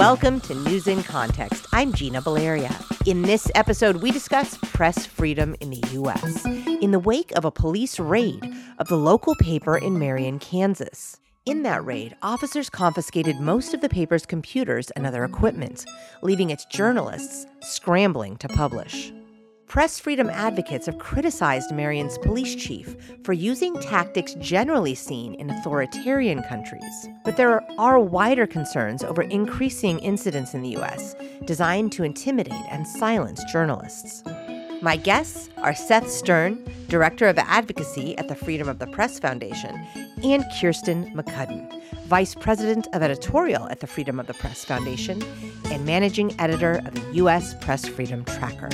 Welcome to News in Context. I'm Gina Baleria. In this episode, we discuss press freedom in the U.S. in the wake of a police raid of the local paper in Marion, Kansas. In that raid, officers confiscated most of the paper's computers and other equipment, leaving its journalists scrambling to publish. Press freedom advocates have criticized Marion's police chief for using tactics generally seen in authoritarian countries. But there are wider concerns over increasing incidents in the U.S. designed to intimidate and silence journalists. My guests are Seth Stern, Director of Advocacy at the Freedom of the Press Foundation, and Kirstin McCudden, Vice President of Editorial at the Freedom of the Press Foundation and Managing Editor of the U.S. Press Freedom Tracker.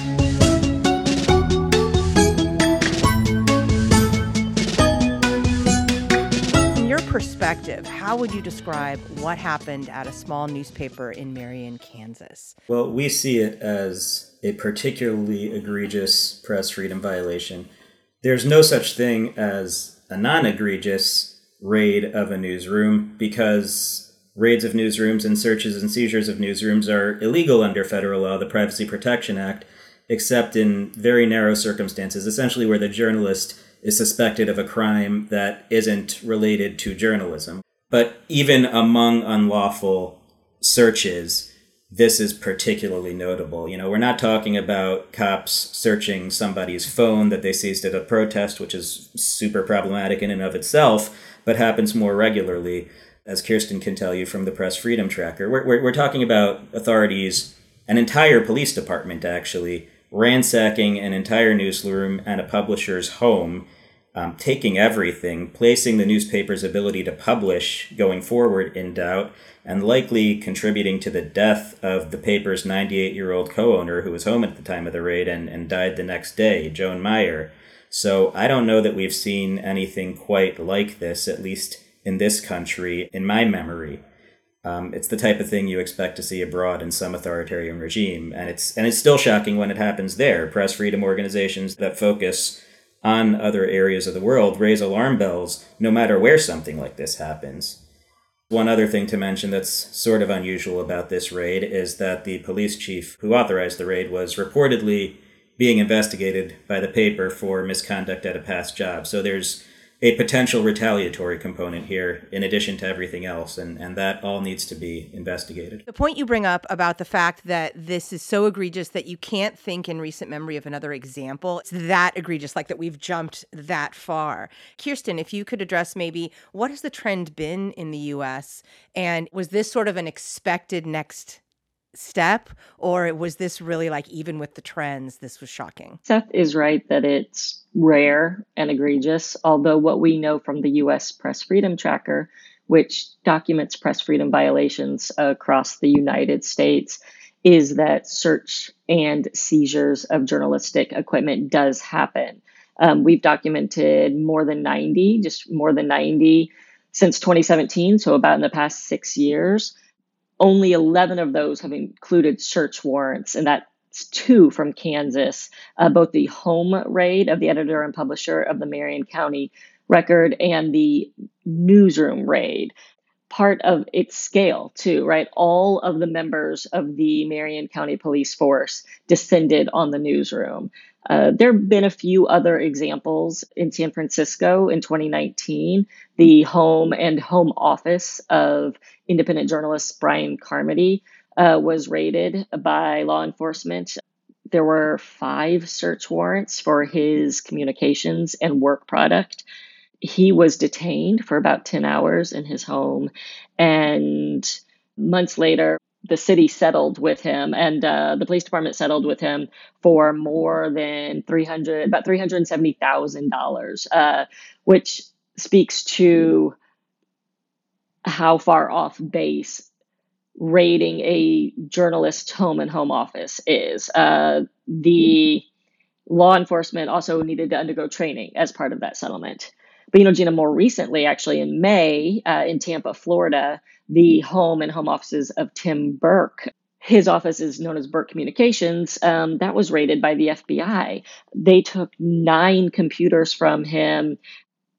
Perspective, how would you describe what happened at a small newspaper in Marion, Kansas? Well, we see it as a particularly egregious press freedom violation. There's no such thing as a non egregious raid of a newsroom because raids of newsrooms and searches and seizures of newsrooms are illegal under federal law, the Privacy Protection Act, except in very narrow circumstances, essentially where the journalist is suspected of a crime that isn't related to journalism. But even among unlawful searches, this is particularly notable. You know, we're not talking about cops searching somebody's phone that they seized at a protest, which is super problematic in and of itself, but happens more regularly, as Kirstin can tell you from the Press Freedom Tracker. We're, we're, we're talking about authorities, an entire police department actually, ransacking an entire newsroom and a publisher's home um, taking everything, placing the newspaper's ability to publish going forward in doubt, and likely contributing to the death of the paper's 98 year old co owner who was home at the time of the raid and, and died the next day, Joan Meyer. So I don't know that we've seen anything quite like this, at least in this country, in my memory. Um, it's the type of thing you expect to see abroad in some authoritarian regime, and it's and it's still shocking when it happens there. Press freedom organizations that focus on other areas of the world raise alarm bells no matter where something like this happens. One other thing to mention that's sort of unusual about this raid is that the police chief who authorized the raid was reportedly being investigated by the paper for misconduct at a past job. So there's a potential retaliatory component here in addition to everything else and, and that all needs to be investigated. The point you bring up about the fact that this is so egregious that you can't think in recent memory of another example it's that egregious like that we've jumped that far. Kirstin if you could address maybe what has the trend been in the us and was this sort of an expected next step or was this really like even with the trends this was shocking? Seth is right that it's rare and egregious although what we know from the us press freedom tracker which documents press freedom violations across the united states is that search and seizures of journalistic equipment does happen. Um, we've documented more than 90 just more than 90 since 2017 so about in the past six years only 11 of those have included search warrants, and that's two from Kansas, uh, both the home raid of the editor and publisher of the Marion County Record and the newsroom raid. Part of its scale, too, right? All of the members of the Marion County Police Force descended on the newsroom. Uh, there have been a few other examples in San Francisco in 2019. The home and home office of independent journalist Brian Carmody uh, was raided by law enforcement. There were five search warrants for his communications and work product. He was detained for about 10 hours in his home. And months later, the city settled with him and uh, the police department settled with him for more than 300 about $370000 uh, which speaks to how far off base raiding a journalist's home and home office is uh, the law enforcement also needed to undergo training as part of that settlement but you know gina more recently actually in may uh, in tampa florida the home and home offices of Tim Burke. His office is known as Burke Communications. Um, that was raided by the FBI. They took nine computers from him,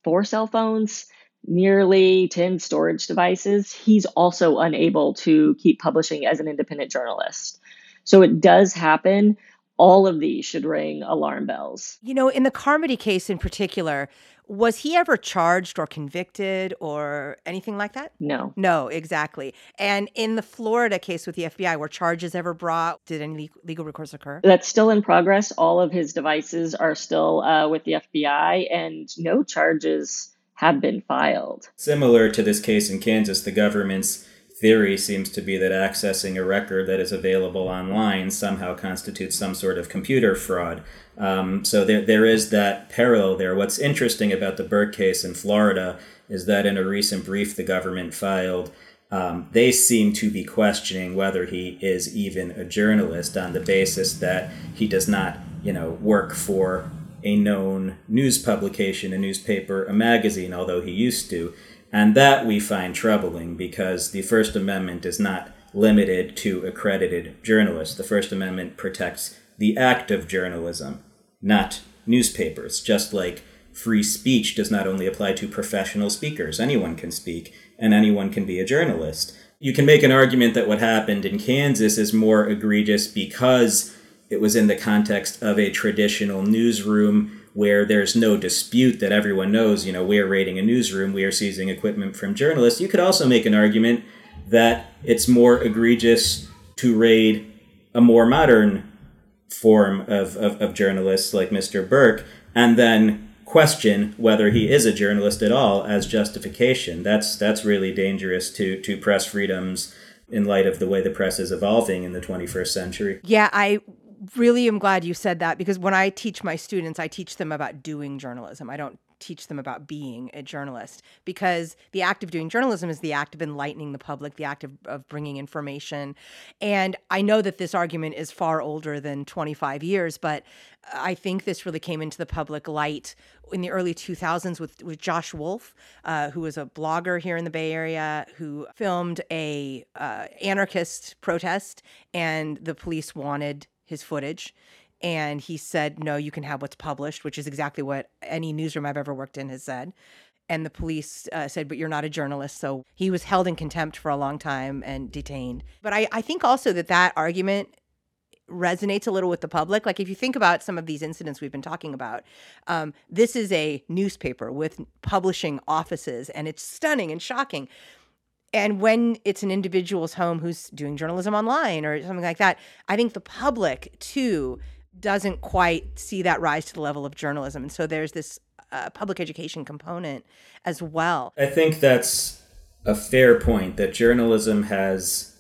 four cell phones, nearly 10 storage devices, he's also unable to keep publishing as an independent journalist. So it does happen. All of these should ring alarm bells. You know, in the Carmody case in particular, was he ever charged or convicted or anything like that? No. No, exactly. And in the Florida case with the FBI, were charges ever brought? Did any legal recourse occur? That's still in progress. All of his devices are still uh, with the FBI, and no charges have been filed. Similar to this case in Kansas, the government's theory seems to be that accessing a record that is available online somehow constitutes some sort of computer fraud. Um, so there, there is that parallel there. What's interesting about the Burke case in Florida is that in a recent brief the government filed, um, they seem to be questioning whether he is even a journalist on the basis that he does not, you know, work for a known news publication, a newspaper, a magazine, although he used to. And that we find troubling because the First Amendment is not limited to accredited journalists. The First Amendment protects the act of journalism, not newspapers, just like free speech does not only apply to professional speakers. Anyone can speak, and anyone can be a journalist. You can make an argument that what happened in Kansas is more egregious because it was in the context of a traditional newsroom where there's no dispute that everyone knows, you know, we're raiding a newsroom, we are seizing equipment from journalists. You could also make an argument that it's more egregious to raid a more modern form of, of, of journalists like Mr. Burke and then question whether he is a journalist at all as justification. That's that's really dangerous to to press freedoms in light of the way the press is evolving in the 21st century. Yeah, I really am glad you said that because when I teach my students, I teach them about doing journalism. I don't teach them about being a journalist because the act of doing journalism is the act of enlightening the public, the act of, of bringing information. And I know that this argument is far older than 25 years, but I think this really came into the public light in the early 2000s with, with Josh Wolf, uh, who was a blogger here in the Bay Area who filmed a uh, anarchist protest, and the police wanted his footage and he said no you can have what's published which is exactly what any newsroom i've ever worked in has said. And the police uh, said but you're not a journalist. So he was held in contempt for a long time and detained. But I, I think also that that argument resonates a little with the public. Like if you think about some of these incidents we've been talking about um, this is a newspaper with publishing offices and it's stunning and shocking and when it's an individual's home who's doing journalism online or something like that, I think the public too doesn't quite see that rise to the level of journalism. And so there's this uh, public education component as well. I think that's a fair point that journalism has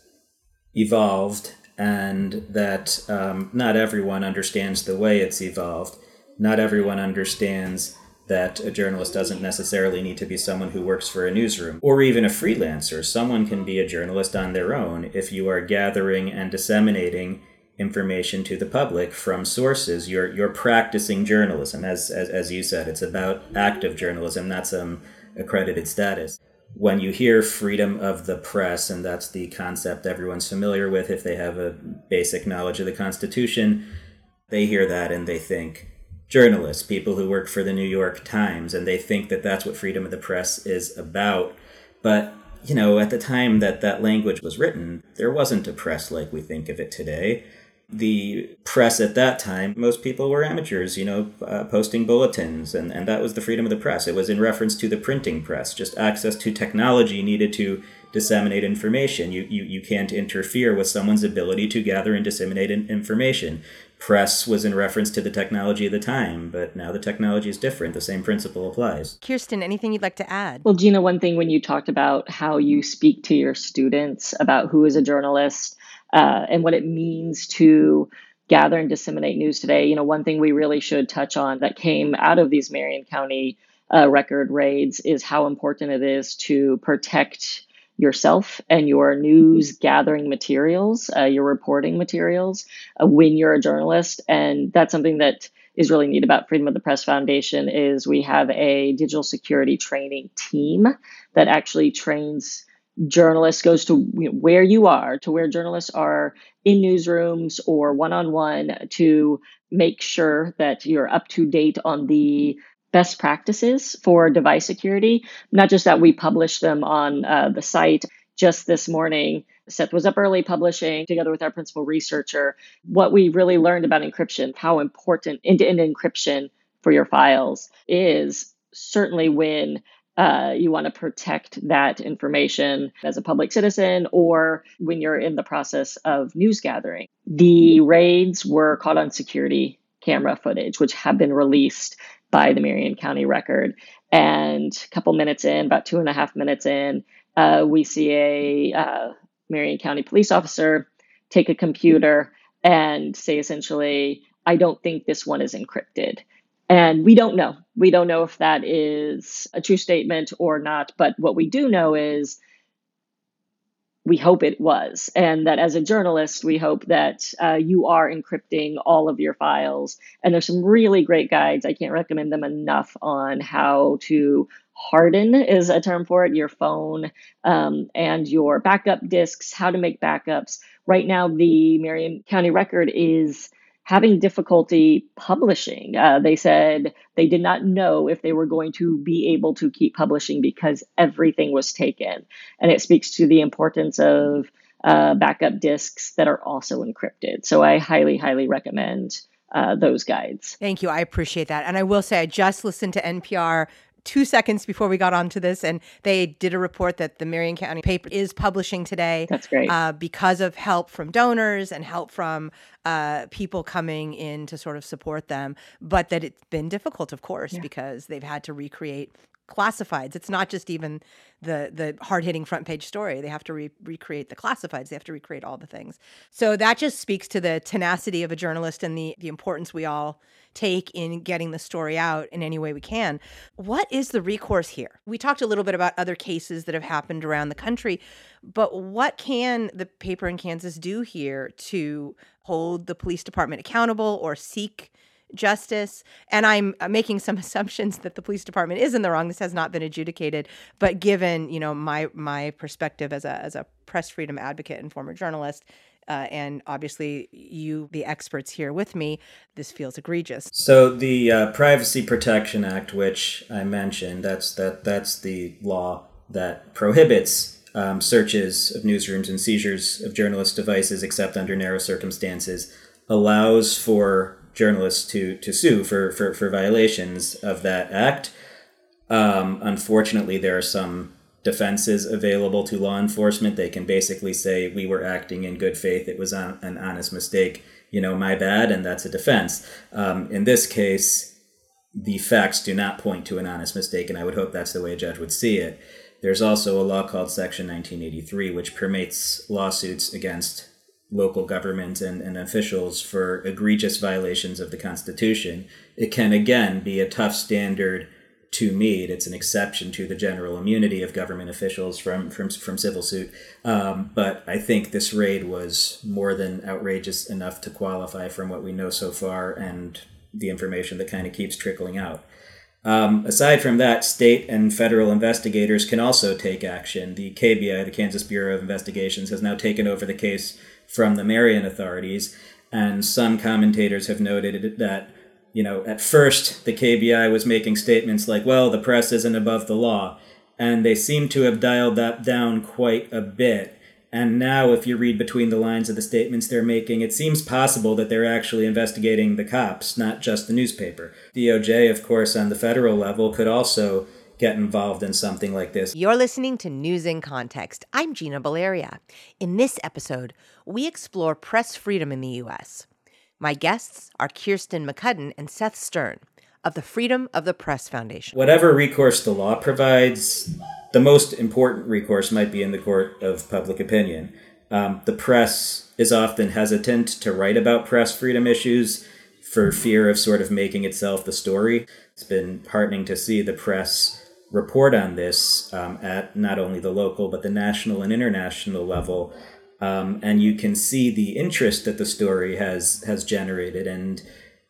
evolved and that um, not everyone understands the way it's evolved. Not everyone understands that a journalist doesn't necessarily need to be someone who works for a newsroom or even a freelancer. Someone can be a journalist on their own if you are gathering and disseminating information to the public from sources. You're you're practicing journalism, as as, as you said. It's about active journalism, not some accredited status. When you hear freedom of the press, and that's the concept everyone's familiar with if they have a basic knowledge of the Constitution, they hear that and they think journalists, people who work for the New York Times, and they think that that's what freedom of the press is about. But, you know, at the time that that language was written, there wasn't a press like we think of it today. The press at that time, most people were amateurs, you know, uh, posting bulletins, and, and that was the freedom of the press. It was in reference to the printing press, just access to technology needed to disseminate information. You, you, you can't interfere with someone's ability to gather and disseminate information press was in reference to the technology of the time, but now the technology is different. The same principle applies. Kirstin, anything you'd like to add? Well, Gina, one thing when you talked about how you speak to your students about who is a journalist uh, and what it means to gather and disseminate news today, you know, one thing we really should touch on that came out of these Marion County uh, record raids is how important it is to protect yourself and your news gathering materials, uh, your reporting materials, uh, when you're a journalist. And that's something that is really neat about Freedom of the Press Foundation is we have a digital security training team that actually trains journalists goes to where you are to where journalists are in newsrooms or one-on-one to make sure that you're up to date on the best practices for device security. Not just that we publish them on uh, the site. Just this morning, Seth was up early publishing together with our principal researcher what we really learned about encryption, how important end to end encryption for your files is certainly when uh, you want to protect that information as a public citizen or when you're in the process of news gathering. The raids were caught on security camera footage, which have been released by the Marion County Record. And a couple minutes in, about two and a half minutes in, uh, we see a uh, Marion County police officer take a computer and say essentially, I don't think this one is encrypted. And we don't know. We don't know if that is a true statement or not. But what we do know is we hope it was. And that as a journalist, we hope that uh, you are encrypting all of your files. And there's some really great guides. I can't recommend them enough on how to harden, is a term for it, your phone um, and your backup disks, how to make backups. Right now, the Marion County Record is having difficulty publishing. Uh, they said they did not know if they were going to be able to keep publishing because everything was taken. And it speaks to the importance of uh, backup disks that are also encrypted. So I highly, highly recommend. Uh, those guides. Thank you. I appreciate that. And I will say, I just listened to NPR two seconds before we got onto this, and they did a report that the Marion County paper is publishing today. That's great. Uh, because of help from donors and help from uh, people coming in to sort of support them, but that it's been difficult, of course, yeah. because they've had to recreate classifieds. It's not just even the the hard hitting front page story. They have to re- recreate the classifieds. They have to recreate all the things. So that just speaks to the tenacity of a journalist and the the importance we all take in getting the story out in any way we can. What is the recourse here? We talked a little bit about other cases that have happened around the country, but what can the paper in Kansas do here to hold the police department accountable or seek justice. And I'm making some assumptions that the police department is in the wrong. This has not been adjudicated, but given you know my my perspective as a as a press freedom advocate and former journalist. Uh, and obviously, you, the experts here with me, this feels egregious. So the uh, Privacy Protection Act, which I mentioned, that's that that's the law that prohibits um, searches of newsrooms and seizures of journalist devices except under narrow circumstances, allows for journalists to to sue for for, for violations of that act. Um, unfortunately, there are some defenses available to law enforcement. They can basically say we were acting in good faith; it was an honest mistake. You know, my bad, and that's a defense. Um, in this case, the facts do not point to an honest mistake, and I would hope that's the way a judge would see it. There's also a law called Section 1983, which permits lawsuits against local government and, and officials for egregious violations of the Constitution. It can, again, be a tough standard to meet. It's an exception to the general immunity of government officials from, from, from civil suit. Um, but I think this raid was more than outrageous enough to qualify from what we know so far and the information that kind of keeps trickling out. Um, aside from that, state and federal investigators can also take action. The KBI, the Kansas Bureau of Investigations, has now taken over the case from the Marion authorities. And some commentators have noted that, you know, at first the KBI was making statements like, well, the press isn't above the law. And they seem to have dialed that down quite a bit. And now, if you read between the lines of the statements they're making, it seems possible that they're actually investigating the cops, not just the newspaper. DOJ, of course, on the federal level, could also get involved in something like this. You're listening to News in Context. I'm Gina Baleria. In this episode, we explore press freedom in the U.S. My guests are Kirstin McCudden and Seth Stern of the Freedom of the Press Foundation. Whatever recourse the law provides, the most important recourse might be in the court of public opinion. Um, the press is often hesitant to write about press freedom issues for fear of sort of making itself the story. It's been heartening to see the press report on this um, at not only the local but the national and international level. Um, and you can see the interest that the story has has generated. And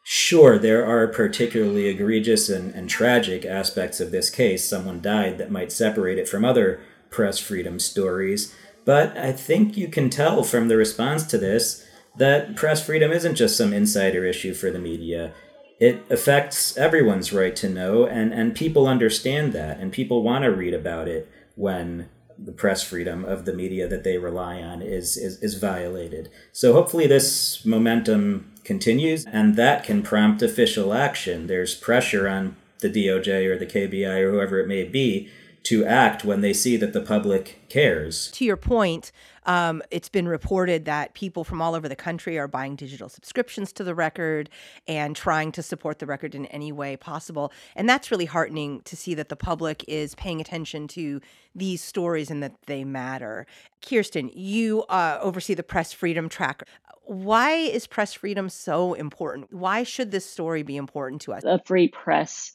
sure, there are particularly egregious and, and tragic aspects of this case. Someone died that might separate it from other press freedom stories. But I think you can tell from the response to this that press freedom isn't just some insider issue for the media it affects everyone's right to know, and, and people understand that, and people want to read about it when the press freedom of the media that they rely on is, is, is violated. So hopefully this momentum continues, and that can prompt official action. There's pressure on the DOJ or the KBI or whoever it may be to act when they see that the public cares. To your point, um, it's been reported that people from all over the country are buying digital subscriptions to the record and trying to support the record in any way possible. And that's really heartening to see that the public is paying attention to these stories and that they matter. Kirstin, you uh, oversee the Press Freedom Tracker. Why is press freedom so important? Why should this story be important to us? A free press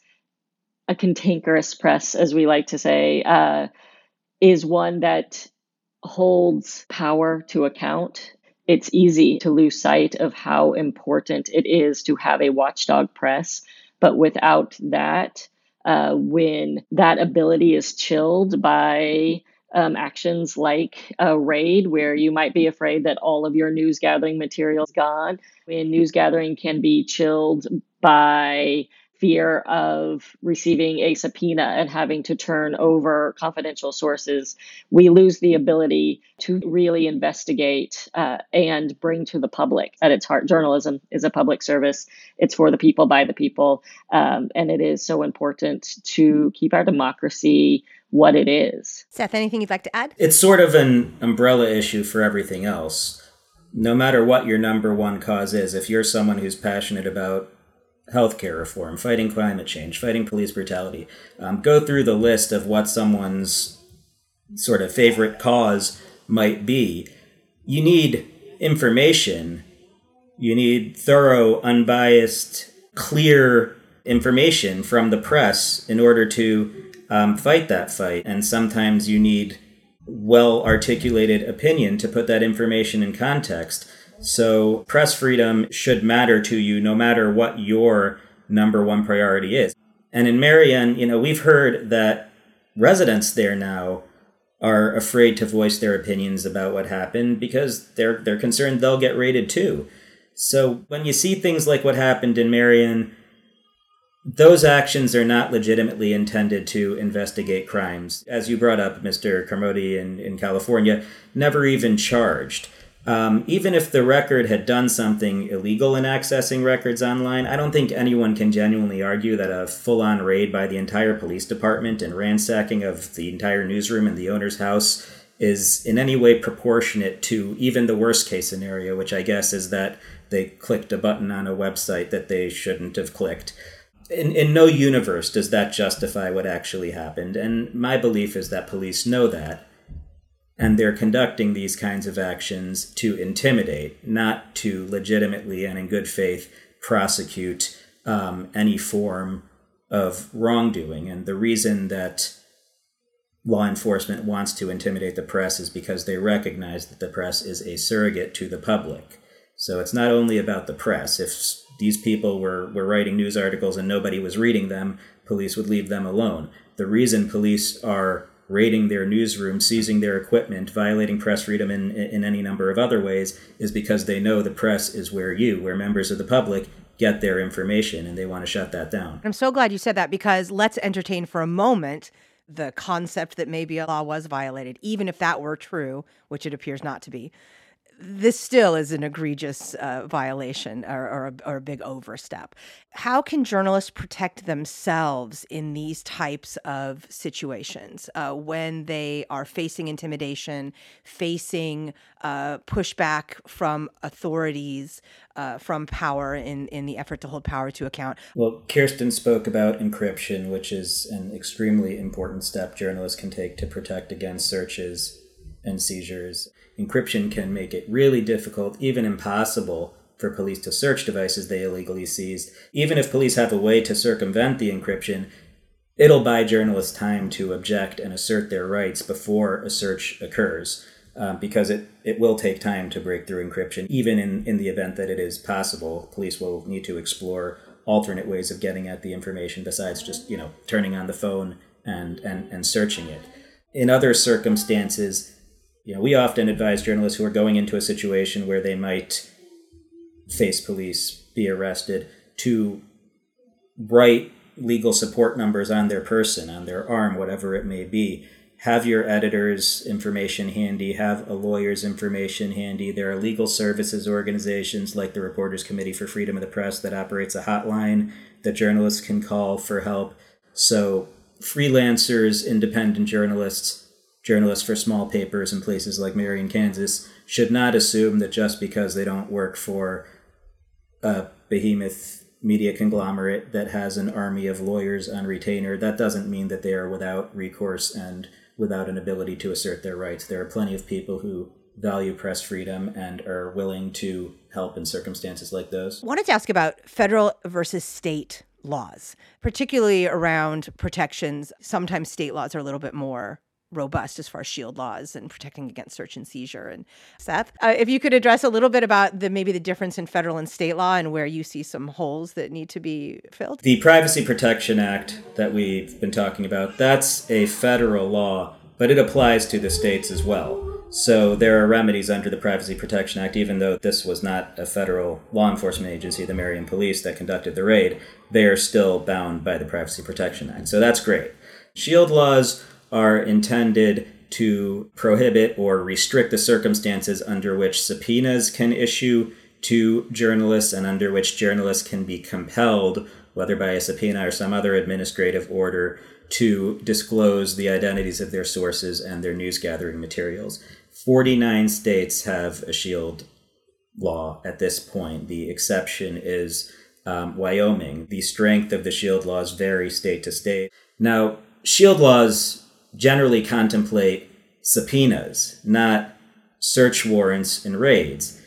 a cantankerous press, as we like to say, uh, is one that holds power to account. It's easy to lose sight of how important it is to have a watchdog press. But without that, uh, when that ability is chilled by um, actions like a raid, where you might be afraid that all of your news gathering material is gone, when news gathering can be chilled by fear of receiving a subpoena and having to turn over confidential sources, we lose the ability to really investigate uh, and bring to the public. At its heart, journalism is a public service, it's for the people, by the people. Um, and it is so important to keep our democracy what it is. Seth, anything you'd like to add? It's sort of an umbrella issue for everything else. No matter what your number one cause is, if you're someone who's passionate about healthcare reform, fighting climate change, fighting police brutality. Um, go through the list of what someone's sort of favorite cause might be. You need information. You need thorough, unbiased, clear information from the press in order to um, fight that fight. And sometimes you need well articulated opinion to put that information in context. So press freedom should matter to you no matter what your number one priority is. And in Marion, you know, we've heard that residents there now are afraid to voice their opinions about what happened because they're they're concerned they'll get raided too. So when you see things like what happened in Marion, those actions are not legitimately intended to investigate crimes. As you brought up, Mr. Carmody in, in California, never even charged. Um, even if the record had done something illegal in accessing records online, I don't think anyone can genuinely argue that a full on raid by the entire police department and ransacking of the entire newsroom and the owner's house is in any way proportionate to even the worst case scenario, which I guess is that they clicked a button on a website that they shouldn't have clicked. In, in no universe does that justify what actually happened, and my belief is that police know that and they're conducting these kinds of actions to intimidate, not to legitimately and in good faith prosecute um, any form of wrongdoing. And the reason that law enforcement wants to intimidate the press is because they recognize that the press is a surrogate to the public. So it's not only about the press. If these people were, were writing news articles and nobody was reading them, police would leave them alone. The reason police are raiding their newsroom, seizing their equipment, violating press freedom in, in any number of other ways, is because they know the press is where you, where members of the public get their information and they want to shut that down. I'm so glad you said that because let's entertain for a moment the concept that maybe a law was violated, even if that were true, which it appears not to be this still is an egregious uh, violation or, or, a, or, a, big overstep. How can journalists protect themselves in these types of situations uh, when they are facing intimidation, facing uh, pushback from authorities, uh, from power in, in the effort to hold power to account? Well, Kirstin spoke about encryption, which is an extremely important step journalists can take to protect against searches and seizures encryption can make it really difficult, even impossible, for police to search devices they illegally seized. Even if police have a way to circumvent the encryption, it'll buy journalists time to object and assert their rights before a search occurs. Um, because it, it will take time to break through encryption. Even in, in the event that it is possible, police will need to explore alternate ways of getting at the information besides just, you know, turning on the phone and, and, and searching it. In other circumstances, you know, we often advise journalists who are going into a situation where they might face police, be arrested, to write legal support numbers on their person, on their arm, whatever it may be. Have your editor's information handy, have a lawyer's information handy. There are legal services organizations like the Reporters Committee for Freedom of the Press that operates a hotline that journalists can call for help. So, freelancers, independent journalists, journalists for small papers in places like Marion, Kansas, should not assume that just because they don't work for a behemoth media conglomerate that has an army of lawyers on retainer, that doesn't mean that they are without recourse and without an ability to assert their rights. There are plenty of people who value press freedom and are willing to help in circumstances like those. I wanted to ask about federal versus state laws, particularly around protections. Sometimes state laws are a little bit more robust as far as shield laws and protecting against search and seizure. And Seth, uh, if you could address a little bit about the maybe the difference in federal and state law and where you see some holes that need to be filled. The Privacy Protection Act that we've been talking about, that's a federal law, but it applies to the states as well. So there are remedies under the Privacy Protection Act, even though this was not a federal law enforcement agency, the Marion Police, that conducted the raid, they are still bound by the Privacy Protection Act. So that's great. Shield laws are intended to prohibit or restrict the circumstances under which subpoenas can issue to journalists and under which journalists can be compelled, whether by a subpoena or some other administrative order, to disclose the identities of their sources and their news gathering materials. 49 states have a shield law at this point. The exception is um, Wyoming. The strength of the shield laws vary state to state. Now, shield laws generally contemplate subpoenas, not search warrants and raids.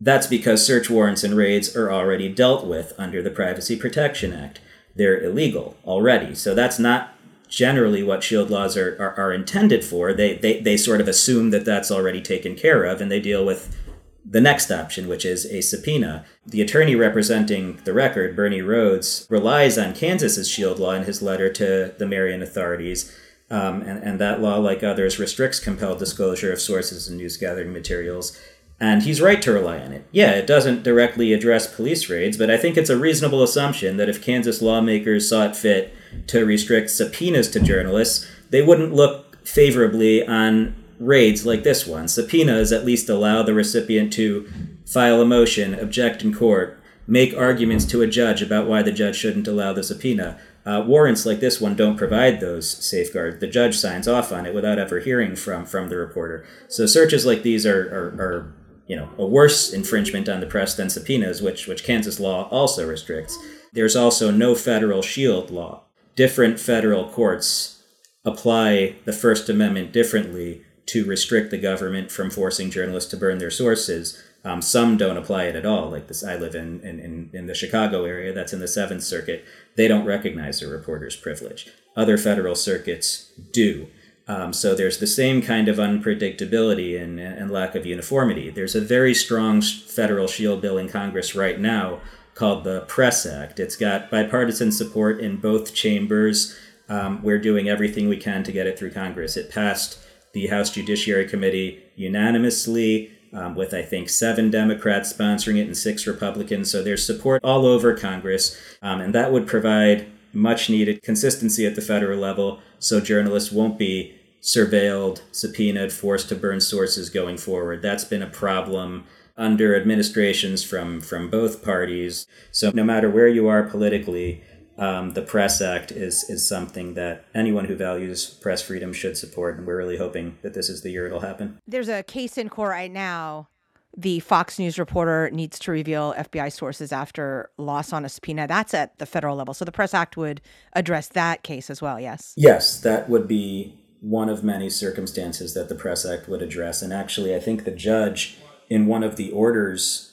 That's because search warrants and raids are already dealt with under the Privacy Protection Act. They're illegal already. So that's not generally what shield laws are, are, are, intended for. They, they, they sort of assume that that's already taken care of and they deal with the next option, which is a subpoena. The attorney representing the record, Bernie Rhodes, relies on Kansas's shield law in his letter to the Marion authorities um, and, and that law, like others, restricts compelled disclosure of sources and news gathering materials. And he's right to rely on it. Yeah, it doesn't directly address police raids, but I think it's a reasonable assumption that if Kansas lawmakers saw it fit to restrict subpoenas to journalists, they wouldn't look favorably on raids like this one. Subpoenas at least allow the recipient to file a motion, object in court, make arguments to a judge about why the judge shouldn't allow the subpoena. Uh, warrants like this one don't provide those safeguards. The judge signs off on it without ever hearing from from the reporter. So searches like these are, are, are you know a worse infringement on the press than subpoenas, which which Kansas law also restricts. There's also no federal shield law. Different federal courts apply the First Amendment differently to restrict the government from forcing journalists to burn their sources. Um, some don't apply it at all. Like this, I live in, in, in the Chicago area. That's in the Seventh Circuit. They don't recognize a reporter's privilege. Other federal circuits do. Um, so there's the same kind of unpredictability and, and lack of uniformity. There's a very strong federal shield bill in Congress right now called the Press Act. It's got bipartisan support in both chambers. Um, we're doing everything we can to get it through Congress. It passed the House Judiciary Committee unanimously um, with I think seven Democrats sponsoring it and six Republicans. So there's support all over Congress, um, and that would provide much needed consistency at the federal level so journalists won't be surveilled, subpoenaed, forced to burn sources going forward. That's been a problem under administrations from from both parties. So no matter where you are politically, um, the Press Act is is something that anyone who values press freedom should support, and we're really hoping that this is the year it'll happen. There's a case in court right now. The Fox News reporter needs to reveal FBI sources after loss on a subpoena. That's at the federal level. So the Press Act would address that case as well, yes? Yes, that would be one of many circumstances that the Press Act would address. And actually, I think the judge in one of the orders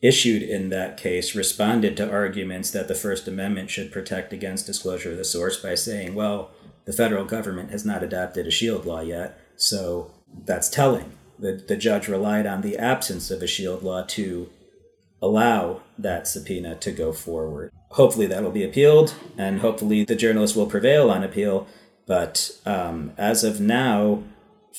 issued in that case responded to arguments that the First Amendment should protect against disclosure of the source by saying, well, the federal government has not adopted a shield law yet, so that's telling. The, the judge relied on the absence of a shield law to allow that subpoena to go forward. Hopefully, that'll be appealed, and hopefully, the journalist will prevail on appeal. But um, as of now,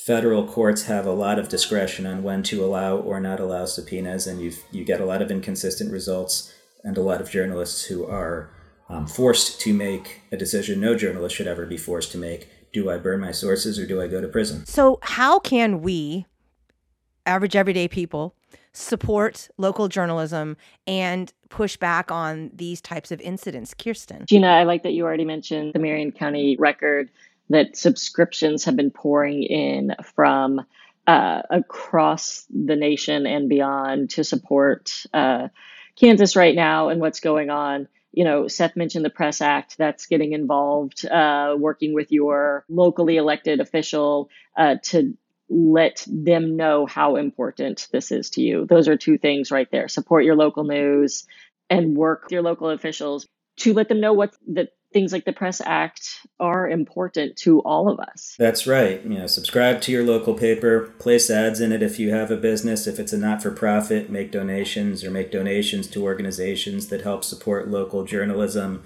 federal courts have a lot of discretion on when to allow or not allow subpoenas, and you you get a lot of inconsistent results and a lot of journalists who are um, forced to make a decision no journalist should ever be forced to make. Do I burn my sources or do I go to prison? So, how can we, average everyday people, support local journalism and push back on these types of incidents? Kirstin. Gina, I like that you already mentioned the Marion County Record, that subscriptions have been pouring in from uh, across the nation and beyond to support uh, Kansas right now and what's going on you know, Seth mentioned the Press Act that's getting involved, uh, working with your locally elected official uh, to let them know how important this is to you. Those are two things right there. Support your local news and work with your local officials to let them know what that things like the Press Act are important to all of us. That's right. You know, subscribe to your local paper, place ads in it if you have a business. If it's a not for profit, make donations or make donations to organizations that help support local journalism.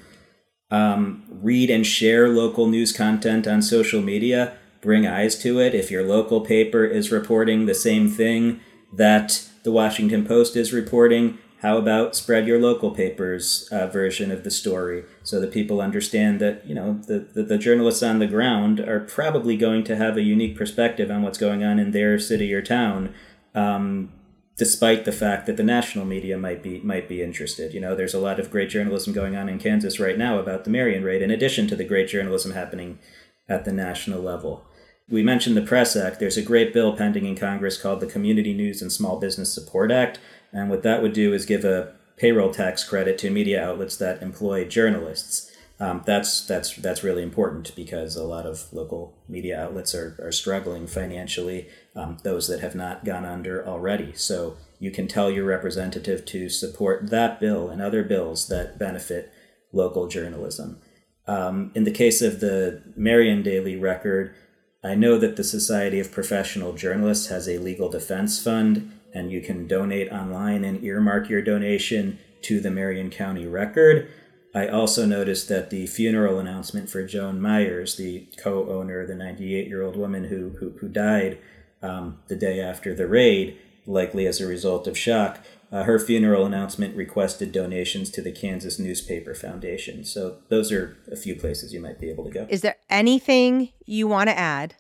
Um, read and share local news content on social media. Bring eyes to it. If your local paper is reporting the same thing that the Washington Post is reporting, how about spread your local paper's uh, version of the story so that people understand that you know the, the, the, journalists on the ground are probably going to have a unique perspective on what's going on in their city or town, um, despite the fact that the national media might be might be interested. You know, there's a lot of great journalism going on in Kansas right now about the Marion raid, in addition to the great journalism happening at the national level. We mentioned the Press Act. There's a great bill pending in Congress called the Community News and Small Business Support Act and what that would do is give a payroll tax credit to media outlets that employ journalists. Um, that's that's that's really important because a lot of local media outlets are, are struggling financially. Um, those that have not gone under already. So you can tell your representative to support that bill and other bills that benefit local journalism. Um, in the case of the Marion Daily Record, I know that the Society of Professional Journalists has a legal defense fund and you can donate online and earmark your donation to the Marion County Record. I also noticed that the funeral announcement for Joan Myers, the co owner, the 98 year old woman who, who, who died um, the day after the raid, likely as a result of shock, uh, her funeral announcement requested donations to the Kansas Newspaper Foundation. So those are a few places you might be able to go. Is there anything you want to add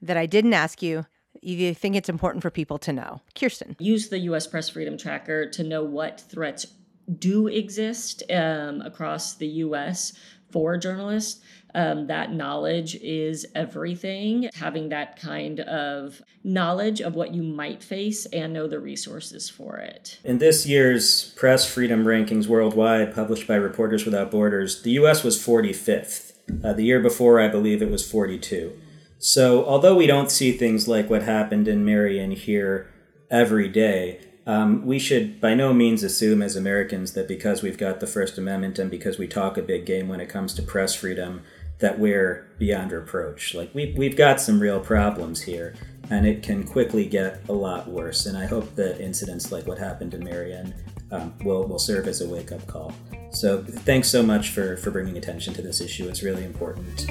that I didn't ask you you think it's important for people to know? Kirstin. Use the U.S. Press Freedom Tracker to know what threats do exist um, across the U.S. for journalists. Um, that knowledge is everything. Having that kind of knowledge of what you might face and know the resources for it. In this year's press freedom rankings worldwide, published by Reporters Without Borders, the U.S. was 45th. Uh, the year before, I believe it was 42. So, although we don't see things like what happened in Marion here every day, um, we should by no means assume as Americans that because we've got the First Amendment and because we talk a big game when it comes to press freedom, that we're beyond reproach. Like, we, we've got some real problems here, and it can quickly get a lot worse. And I hope that incidents like what happened in Marion um, will, will serve as a wake up call. So, thanks so much for, for bringing attention to this issue. It's really important.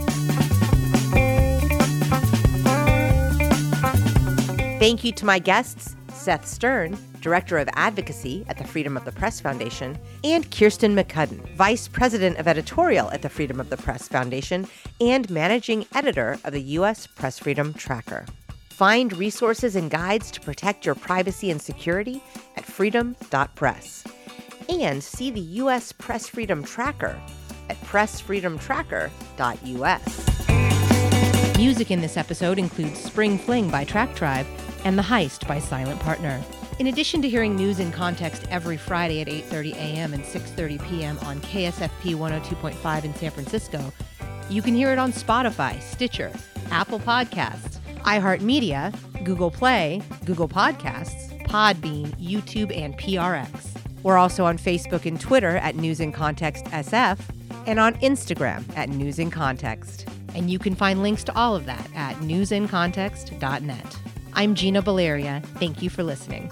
Thank you to my guests, Seth Stern, Director of Advocacy at the Freedom of the Press Foundation, and Kirstin McCudden, Vice President of Editorial at the Freedom of the Press Foundation and Managing Editor of the U.S. Press Freedom Tracker. Find resources and guides to protect your privacy and security at freedom.press. And see the U.S. Press Freedom Tracker at pressfreedomtracker.us. Music in this episode includes Spring Fling by Track Tribe and The Heist by Silent Partner. In addition to hearing news in context every Friday at 8:30 a.m. and 6:30 p.m. on KSFP 102.5 in San Francisco, you can hear it on Spotify, Stitcher, Apple Podcasts, iHeartMedia, Google Play, Google Podcasts, Podbean, YouTube, and PRX. We're also on Facebook and Twitter at News in Context SF and on Instagram at News in Context. And you can find links to all of that at newsincontext.net. I'm Gina Baleria. Thank you for listening.